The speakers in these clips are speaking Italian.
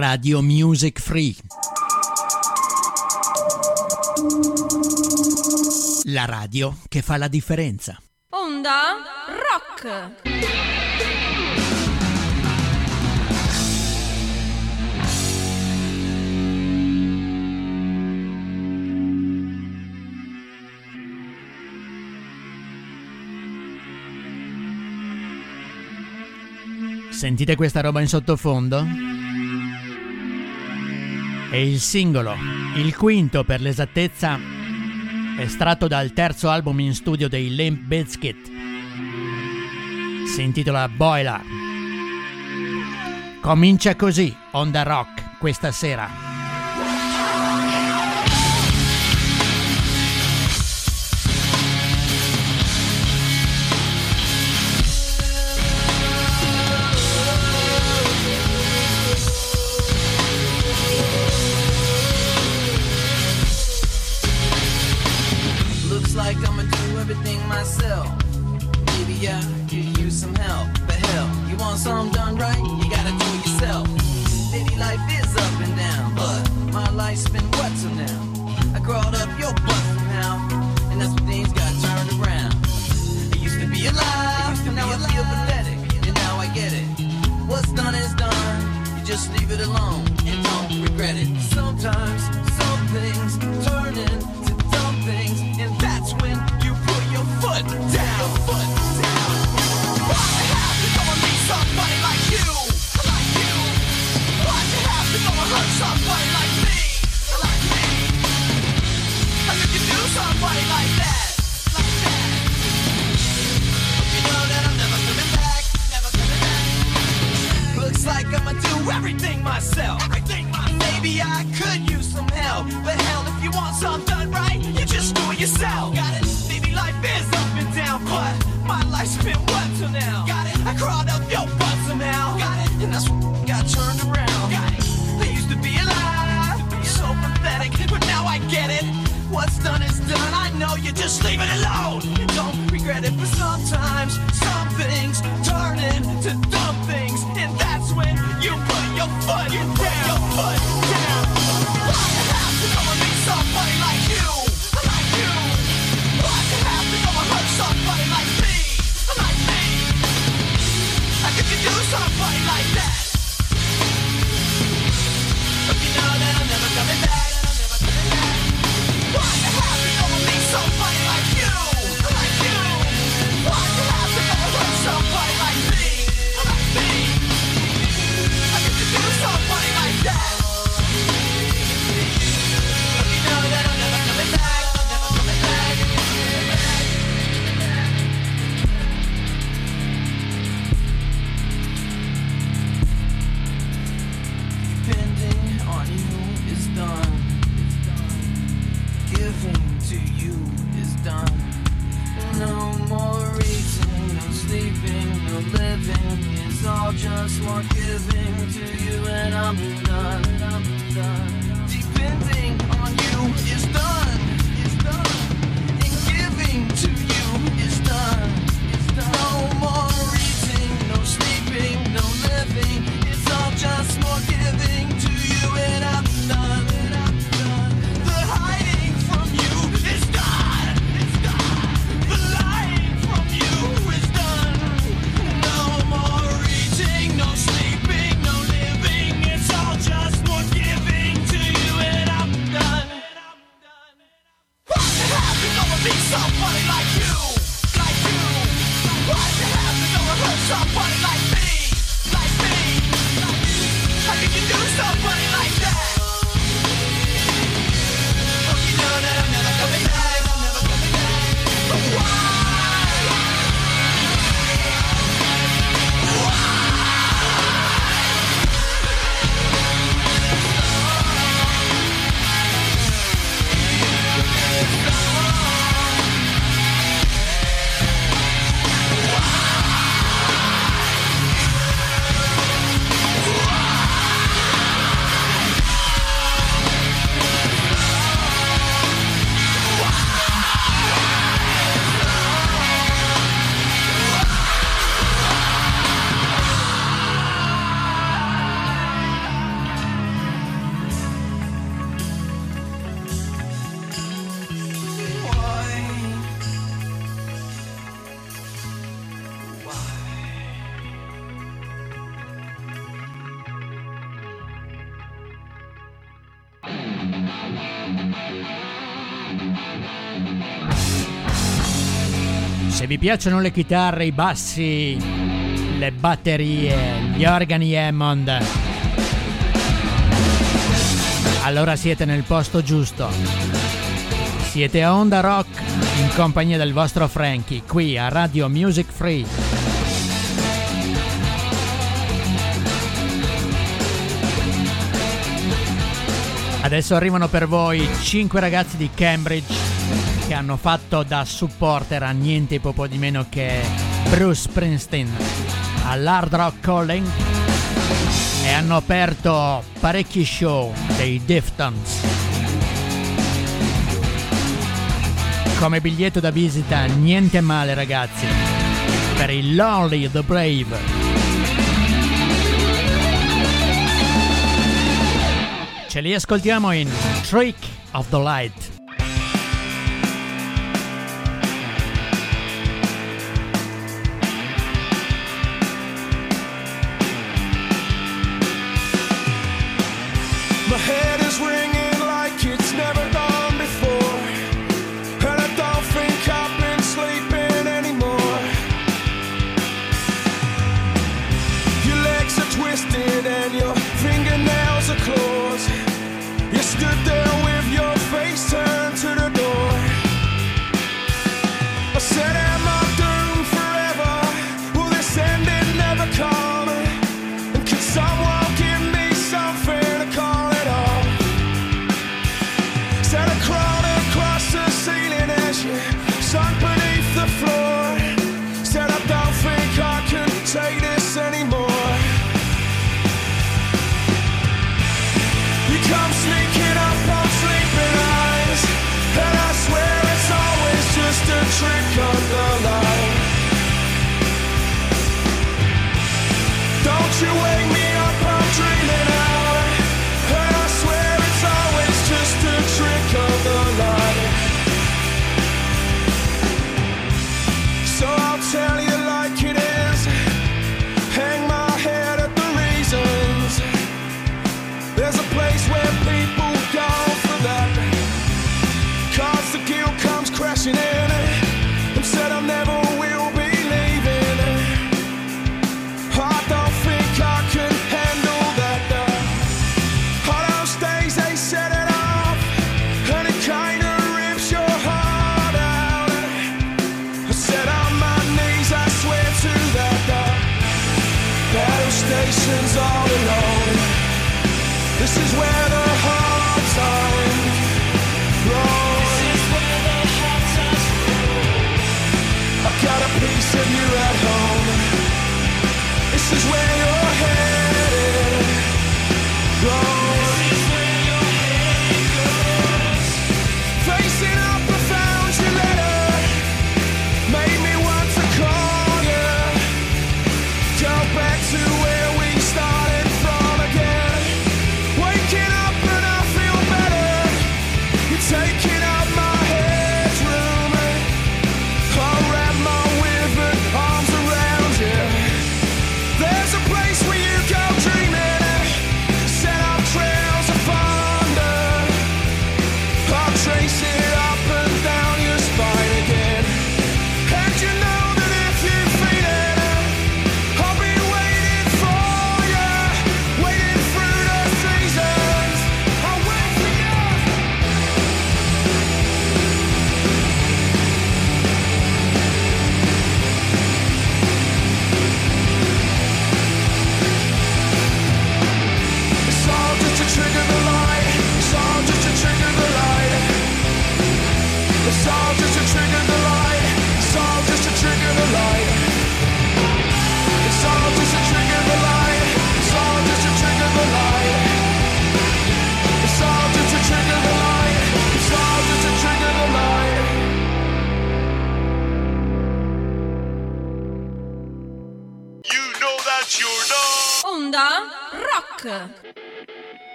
Radio Music Free. La radio che fa la differenza. Onda Rock. Sentite questa roba in sottofondo? È il singolo, il quinto per l'esattezza, estratto dal terzo album in studio dei Limp Bizkit. Si intitola Boiler. Comincia così Onda Rock questa sera. myself. I think maybe I could use some help. But hell, if you want something right, you just do it yourself. Got it? Maybe life is up and down, but my life's been what till now. Got it? I crawled up your butt somehow. Got it? And that's what got turned around. Got it? They used to be alive, so pathetic, but now I get it. What's done is done. I know you just leave it alone. Don't regret it, but sometimes some things turn into dumb things, and that's when you your foot, your foot. Piacciono le chitarre, i bassi, le batterie, gli organi Hammond, allora siete nel posto giusto. Siete a Onda Rock in compagnia del vostro Frankie, qui a Radio Music Free. Adesso arrivano per voi 5 ragazzi di Cambridge che hanno fatto da supporter a niente poco di meno che Bruce Springsteen all'Hard Rock Calling e hanno aperto parecchi show dei Deftones. Come biglietto da visita niente male ragazzi per il Lonely the Brave. Ce li ascoltiamo in Trick of the Light.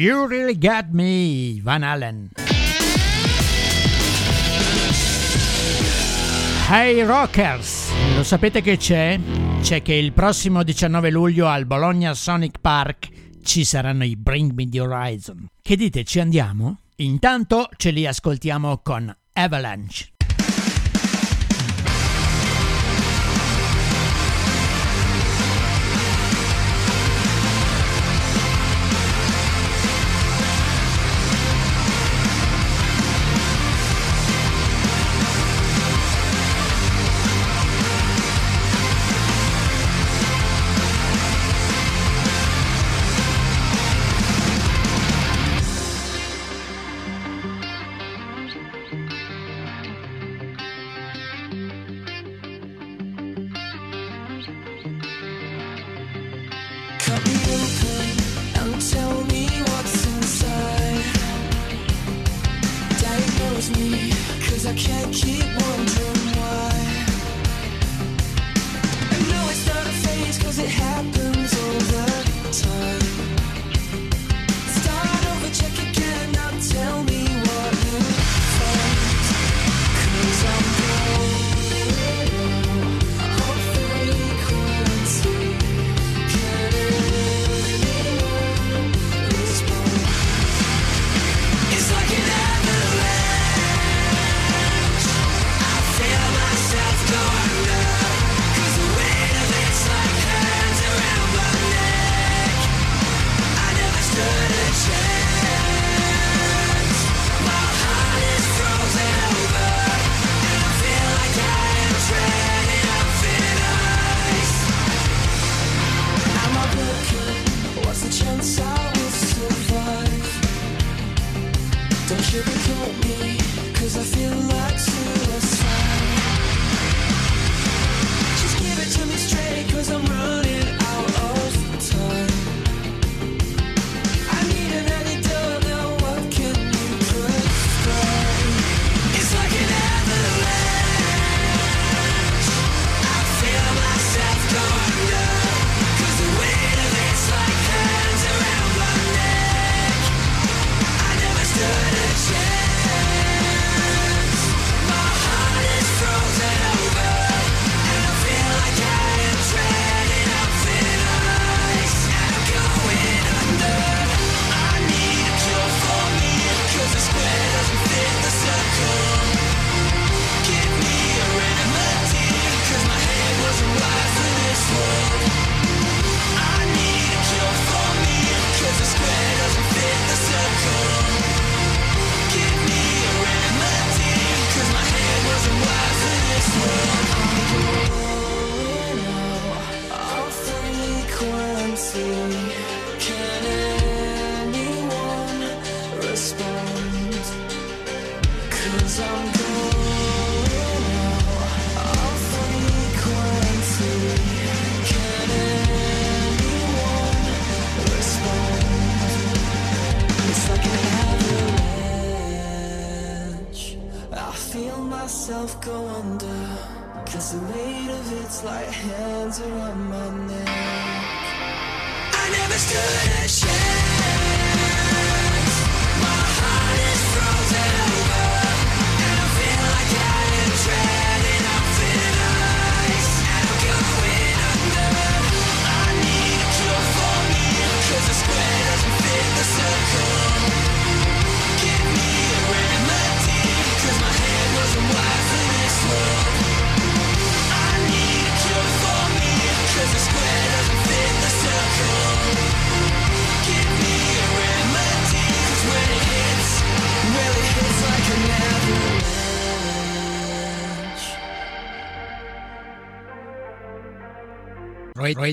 You Really Got Me, Van Allen. Hey Rockers, lo sapete che c'è? C'è che il prossimo 19 luglio al Bologna Sonic Park ci saranno i Bring Me the Horizon. Che dite, ci andiamo? Intanto ce li ascoltiamo con Avalanche.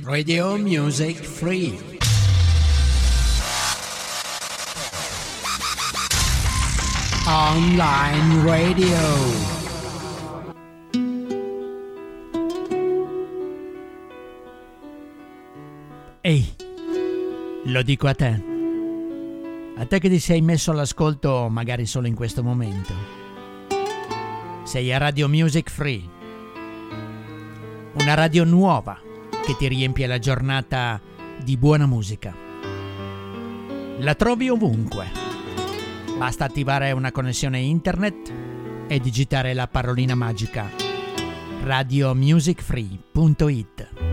Radio Music Free. Online Radio. Ehi, lo dico a te. A te che ti sei messo all'ascolto magari solo in questo momento. Sei a Radio Music Free. Una radio nuova che ti riempie la giornata di buona musica. La trovi ovunque. Basta attivare una connessione internet e digitare la parolina magica radiomusicfree.it.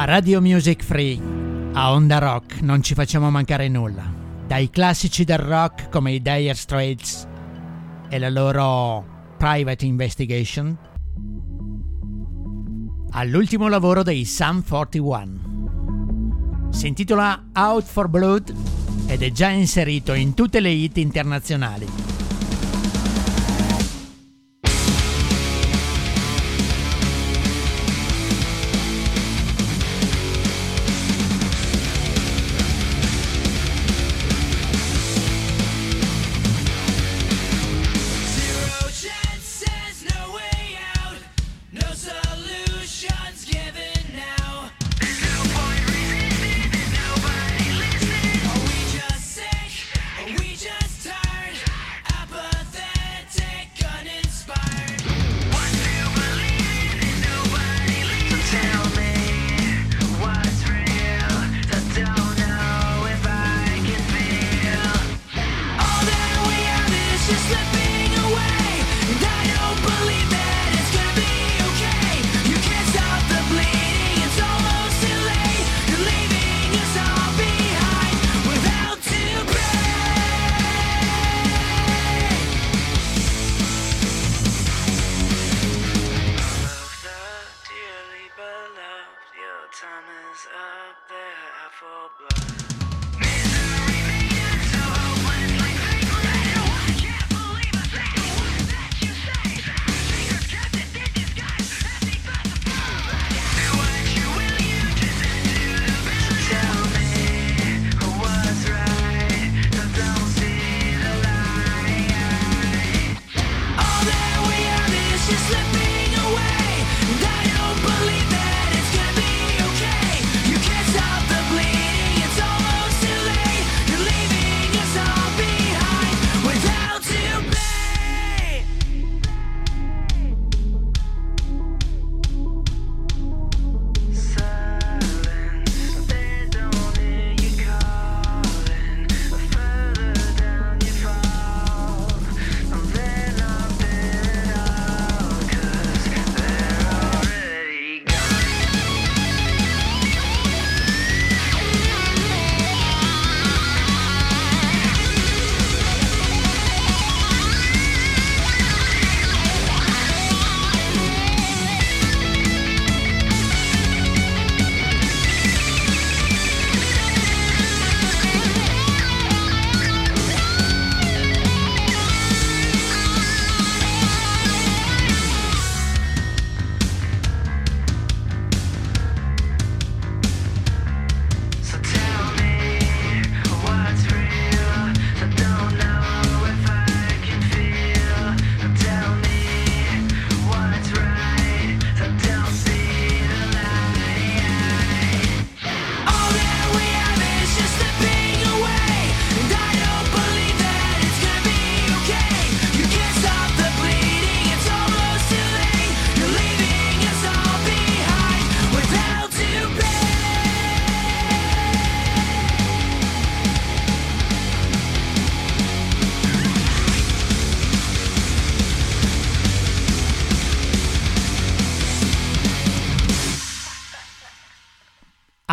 A Radio Music Free, a Onda Rock, non ci facciamo mancare nulla. Dai classici del rock come i Dire Straits e la loro Private Investigation, all'ultimo lavoro dei Sum 41. Si intitola Out for Blood ed è già inserito in tutte le hit internazionali.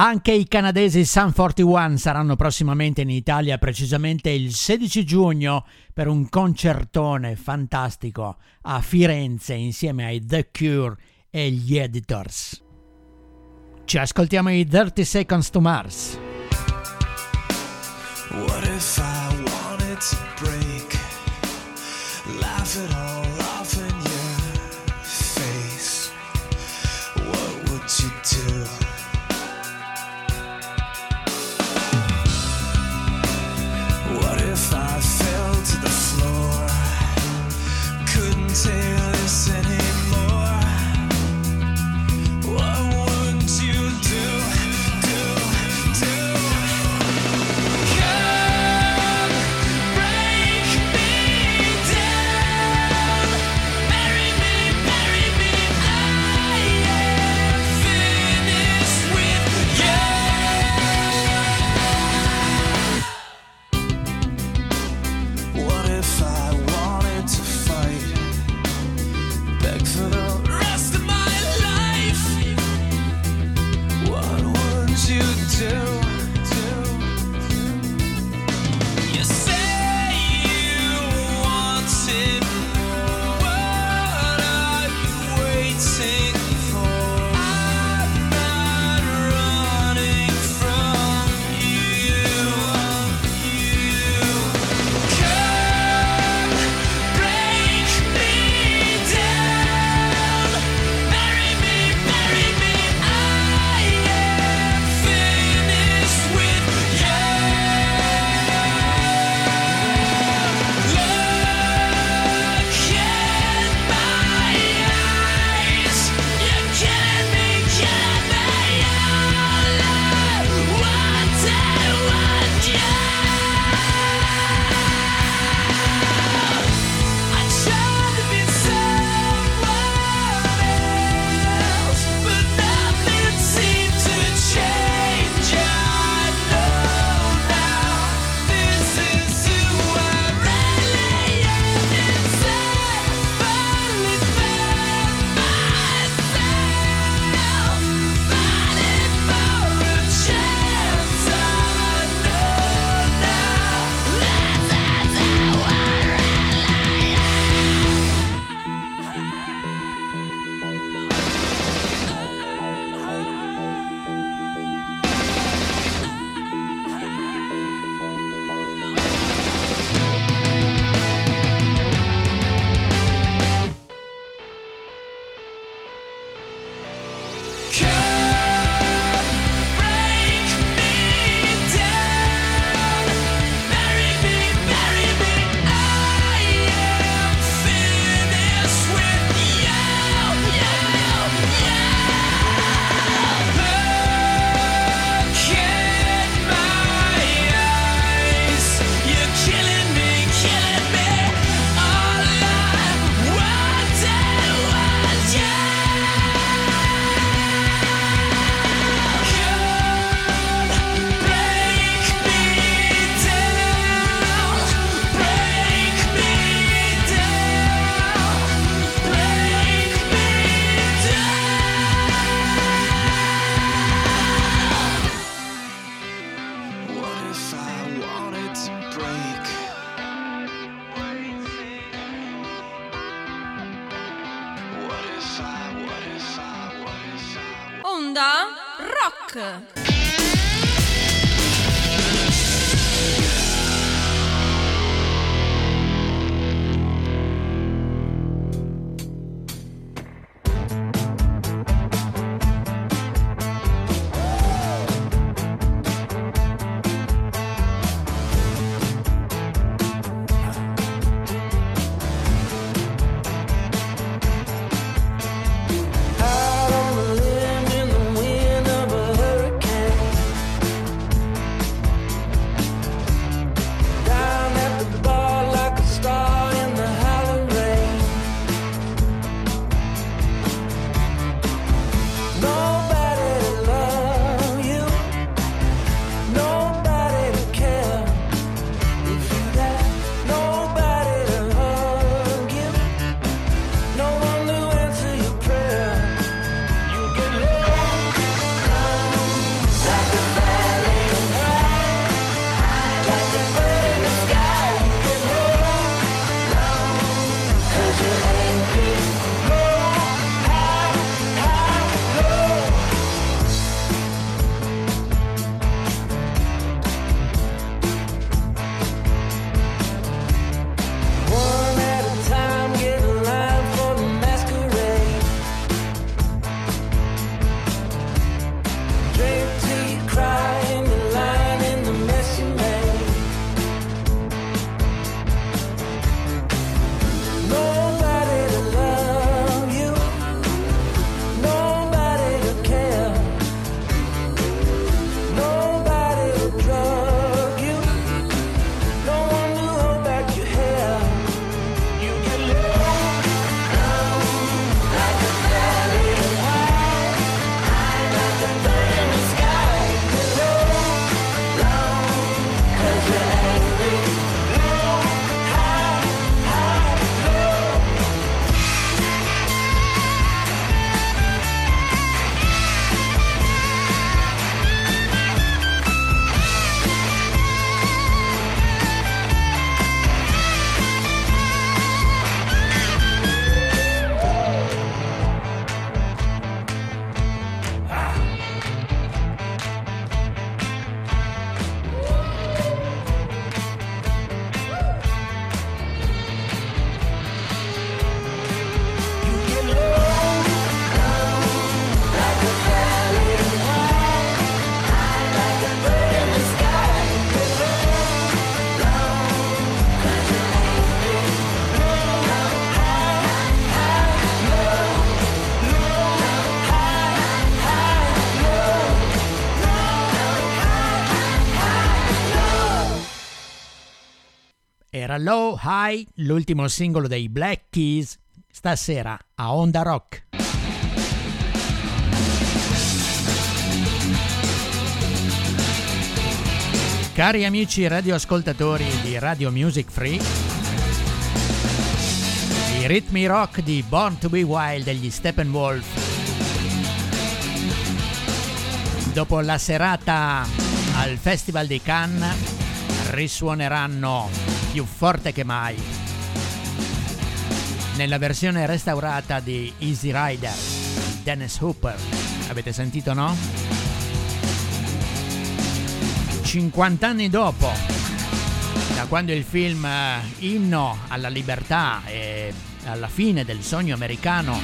Anche i canadesi Sun 41 saranno prossimamente in Italia, precisamente il 16 giugno, per un concertone fantastico a Firenze insieme ai The Cure e gli Editors. Ci ascoltiamo i 30 Seconds to Mars. What if I wanted to break? Laugh it all off in your face. What would you do? onda rock. Low High, l'ultimo singolo dei Black Keys, stasera a Onda Rock. Cari amici radioascoltatori di Radio Music Free, i ritmi rock di Born to Be Wild degli Steppenwolf. Dopo la serata al Festival di Cannes risuoneranno più forte che mai. Nella versione restaurata di Easy Rider, Dennis Hooper. Avete sentito, no? 50 anni dopo, da quando il film eh, Inno alla libertà e alla fine del sogno americano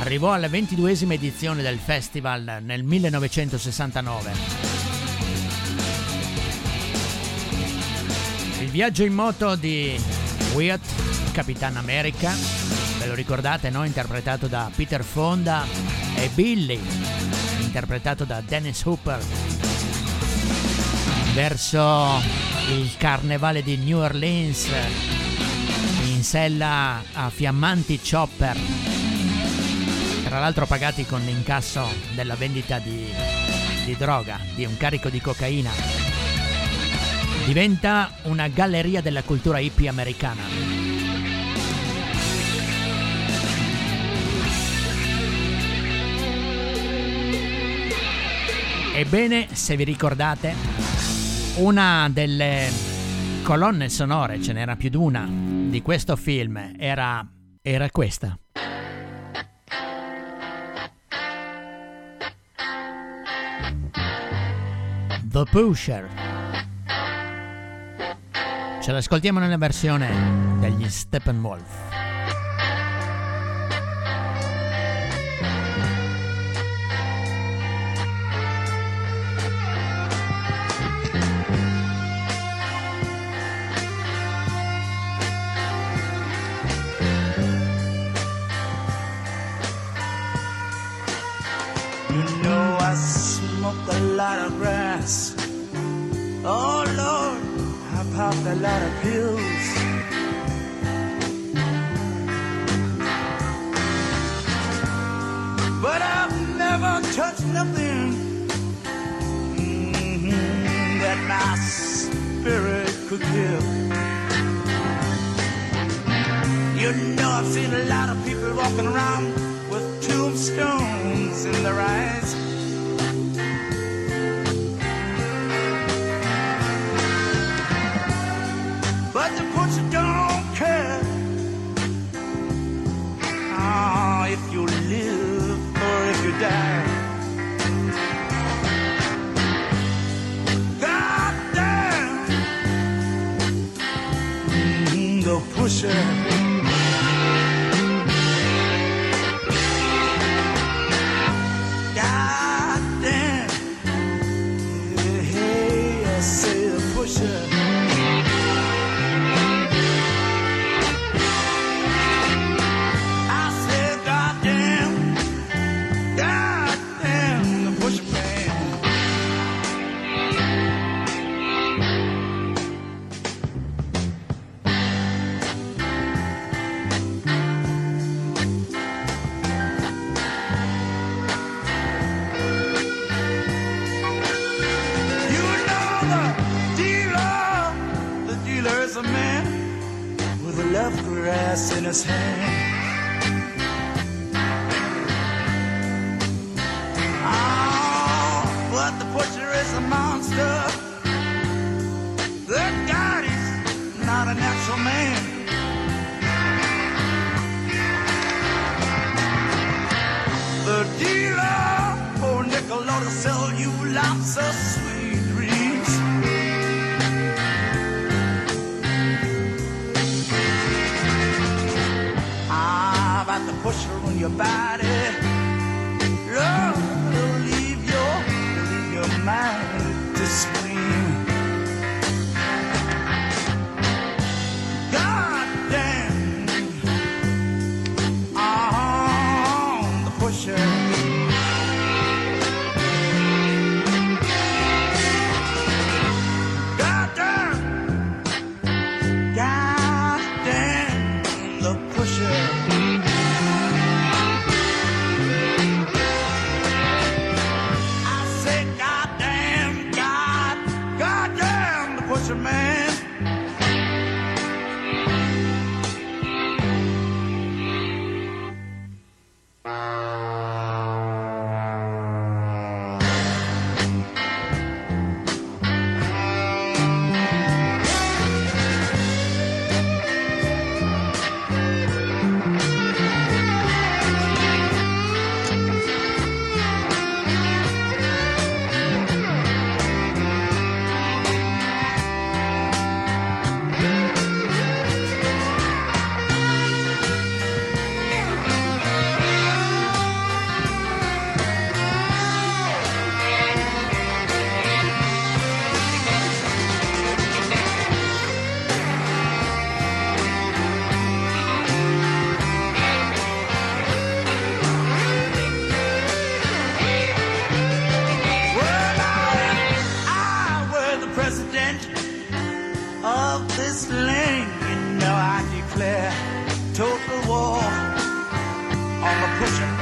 arrivò alla ventiduesima edizione del festival nel 1969. Viaggio in moto di Wyatt, Capitan America, ve lo ricordate, no? Interpretato da Peter Fonda e Billy, interpretato da Dennis Hooper, verso il carnevale di New Orleans in sella a fiammanti chopper, tra l'altro pagati con l'incasso della vendita di, di droga, di un carico di cocaina diventa una galleria della cultura hippie americana. Ebbene, se vi ricordate, una delle colonne sonore, ce n'era più di una, di questo film era, era questa. The Pusher. Ce l'ascoltiamo nella versione degli Steppenwolf. Touched nothing mm-hmm, that my spirit could kill. You know, I've seen a lot of people walking around with tombstones in their eyes. future. your back. cushion.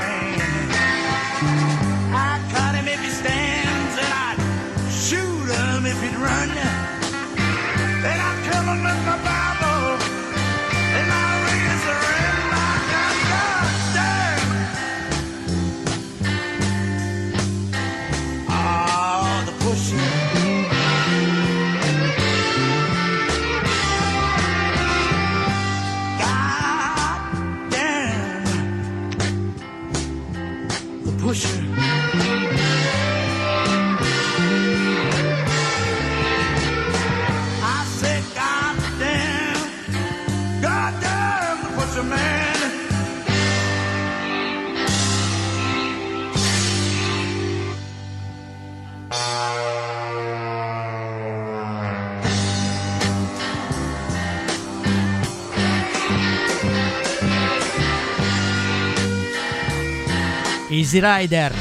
Easy Rider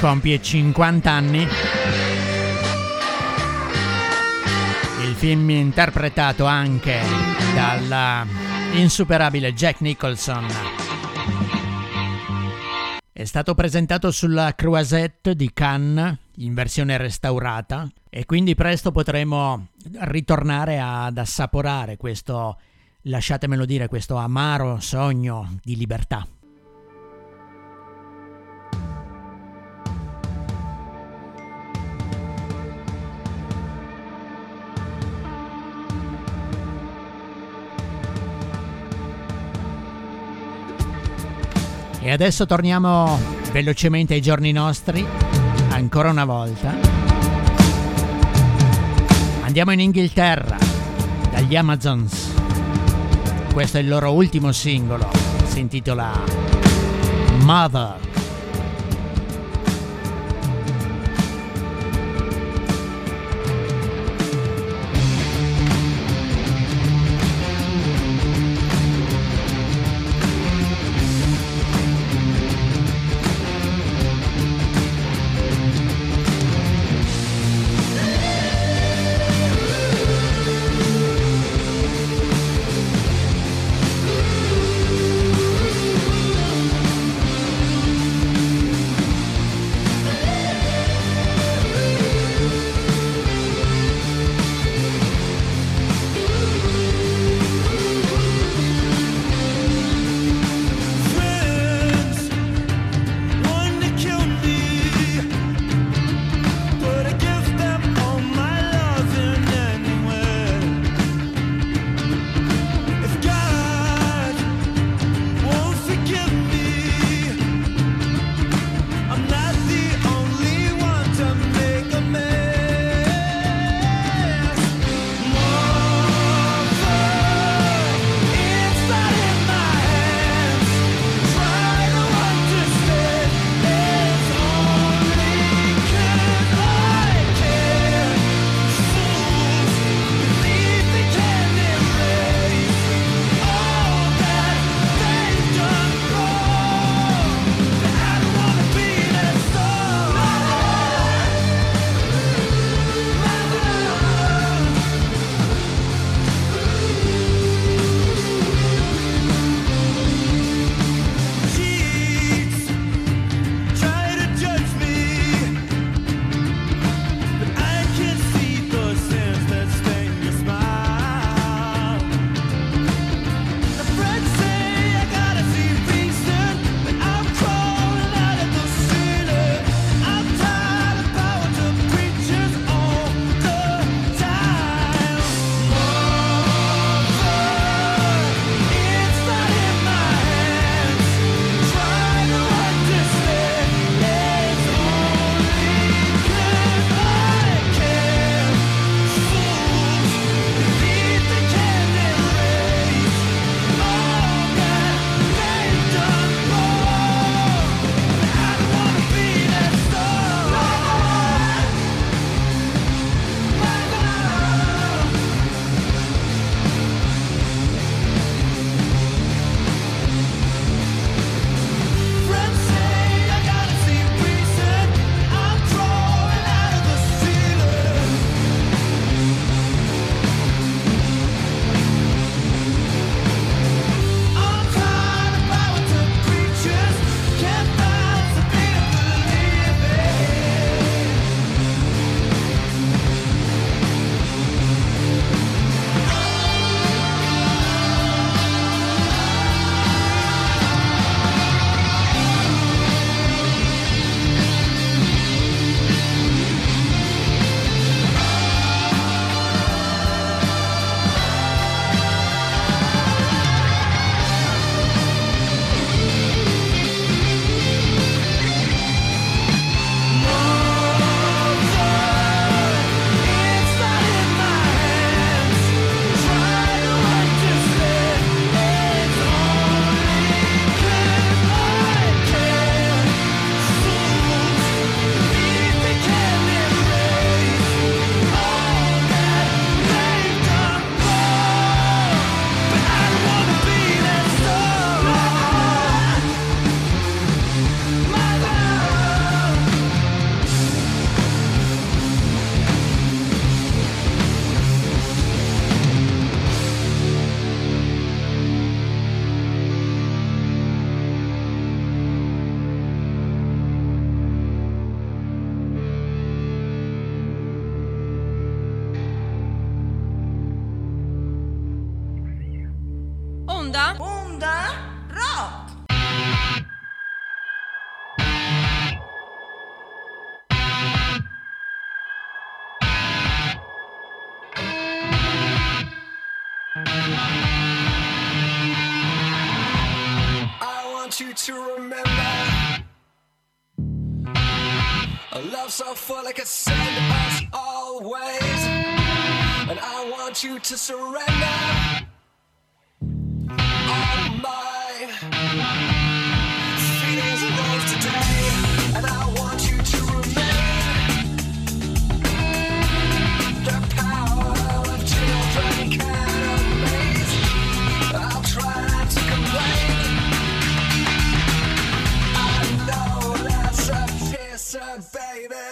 compie 50 anni. Il film interpretato anche dalla insuperabile Jack Nicholson. È stato presentato sulla Croisette di Cannes in versione restaurata e quindi presto potremo ritornare ad assaporare questo, lasciatemelo dire, questo amaro sogno di libertà. E adesso torniamo velocemente ai giorni nostri, ancora una volta. Andiamo in Inghilterra, dagli Amazons. Questo è il loro ultimo singolo, si intitola Mother. and I want you to surrender all my feelings arose today, and I want you to remain. The power of. I'll try not to complain. I know that's a baby.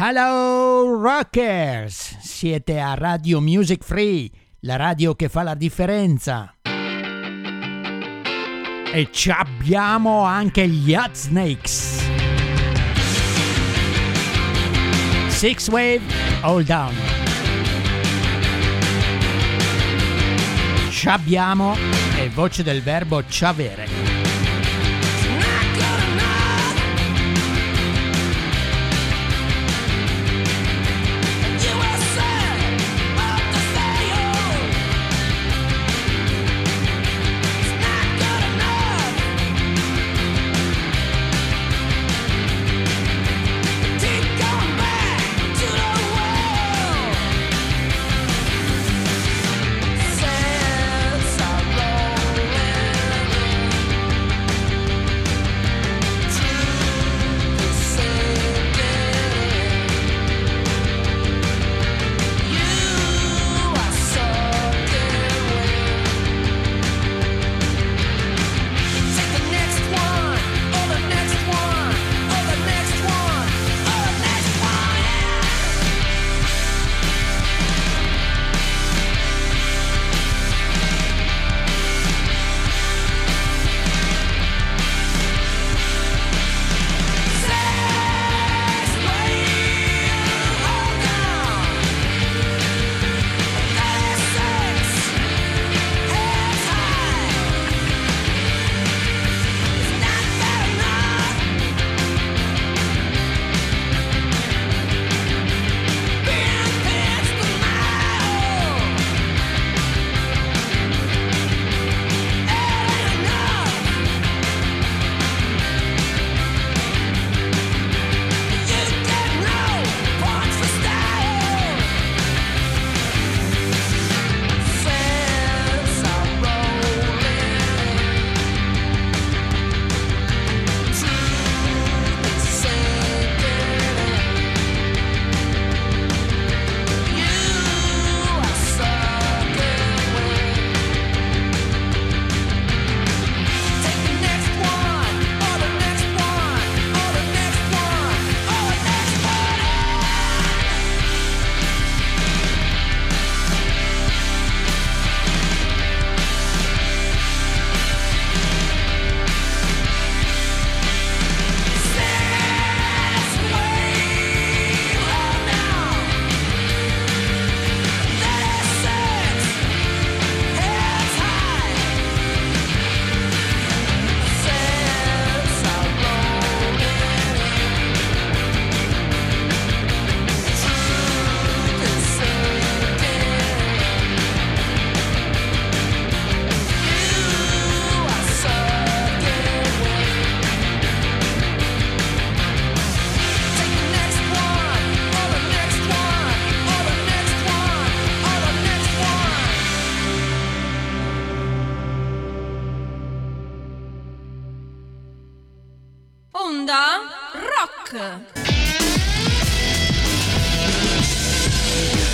Hello Rockers! Siete a Radio Music Free, la radio che fa la differenza. E ci abbiamo anche gli Hot Snakes. Six Wave, All Down. Ci abbiamo e voce del verbo ci avere.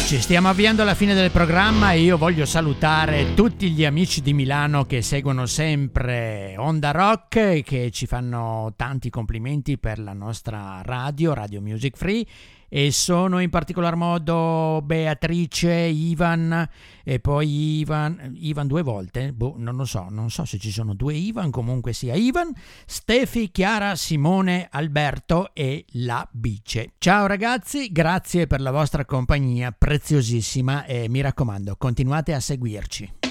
Ci stiamo avviando alla fine del programma e io voglio salutare tutti gli amici di Milano che seguono sempre Onda Rock e che ci fanno tanti complimenti per la nostra radio, Radio Music Free e sono in particolar modo Beatrice, Ivan e poi Ivan, Ivan due volte, boh, non lo so, non so se ci sono due Ivan, comunque sia Ivan, Stefi, Chiara, Simone, Alberto e la Bice. Ciao ragazzi, grazie per la vostra compagnia preziosissima e mi raccomando, continuate a seguirci.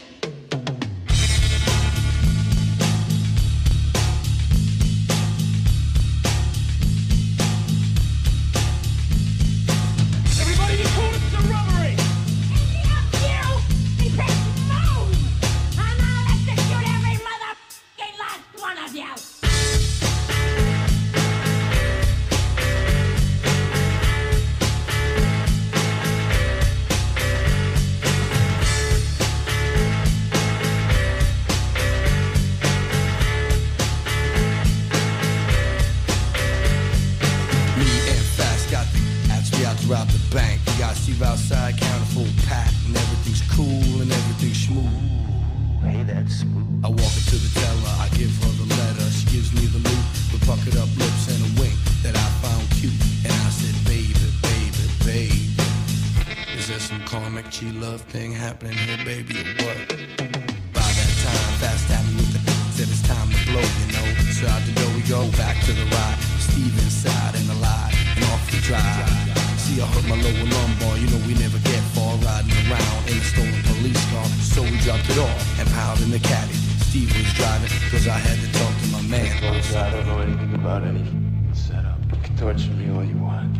I don't know anything about any setup. You can torture me all you want.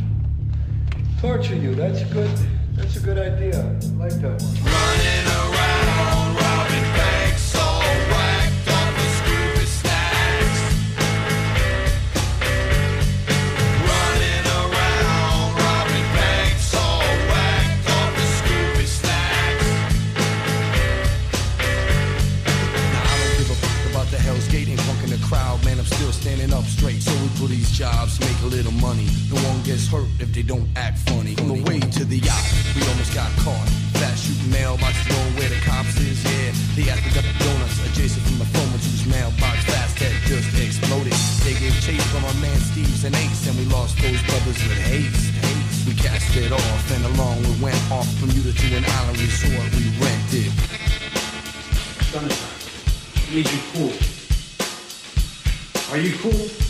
Torture you, that's a good, that's a good idea. I like that one. Running around, standing up straight. So we put these jobs, make a little money. No one gets hurt if they don't act funny. On the way to the yacht, we almost got caught. Fast shooting mailboxes going where the cops is. Yeah, they at the Dunkin' Donuts adjacent from the phone whose mailbox fast had just exploded. They gave chase from our man Steve's and Ace, and we lost those brothers with haste. haste. We cast it off, and along we went off Bermuda to an island resort we rented. Sunshine. I need you cool. Are you cool?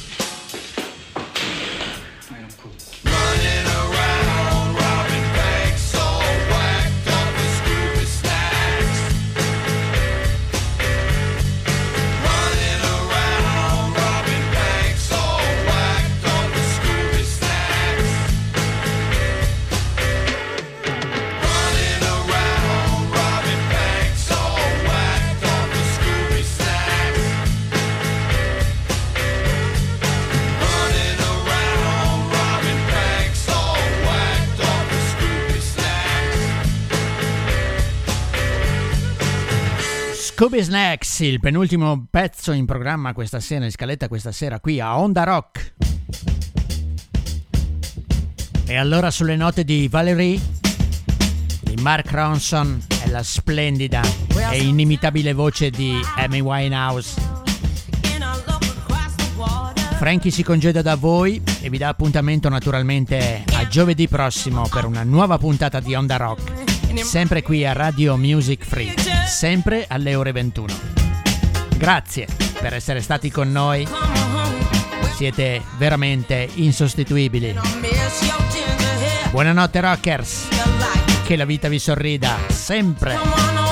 Scooby Snacks, il penultimo pezzo in programma questa sera, in scaletta questa sera qui a Onda Rock. E allora sulle note di Valerie, di Mark Ronson e la splendida e inimitabile voce di Amy Winehouse. Frankie si congeda da voi e vi dà appuntamento naturalmente a giovedì prossimo per una nuova puntata di Onda Rock. Sempre qui a Radio Music Free, sempre alle ore 21. Grazie per essere stati con noi, siete veramente insostituibili. Buonanotte rockers, che la vita vi sorrida sempre.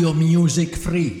Radio Music Free.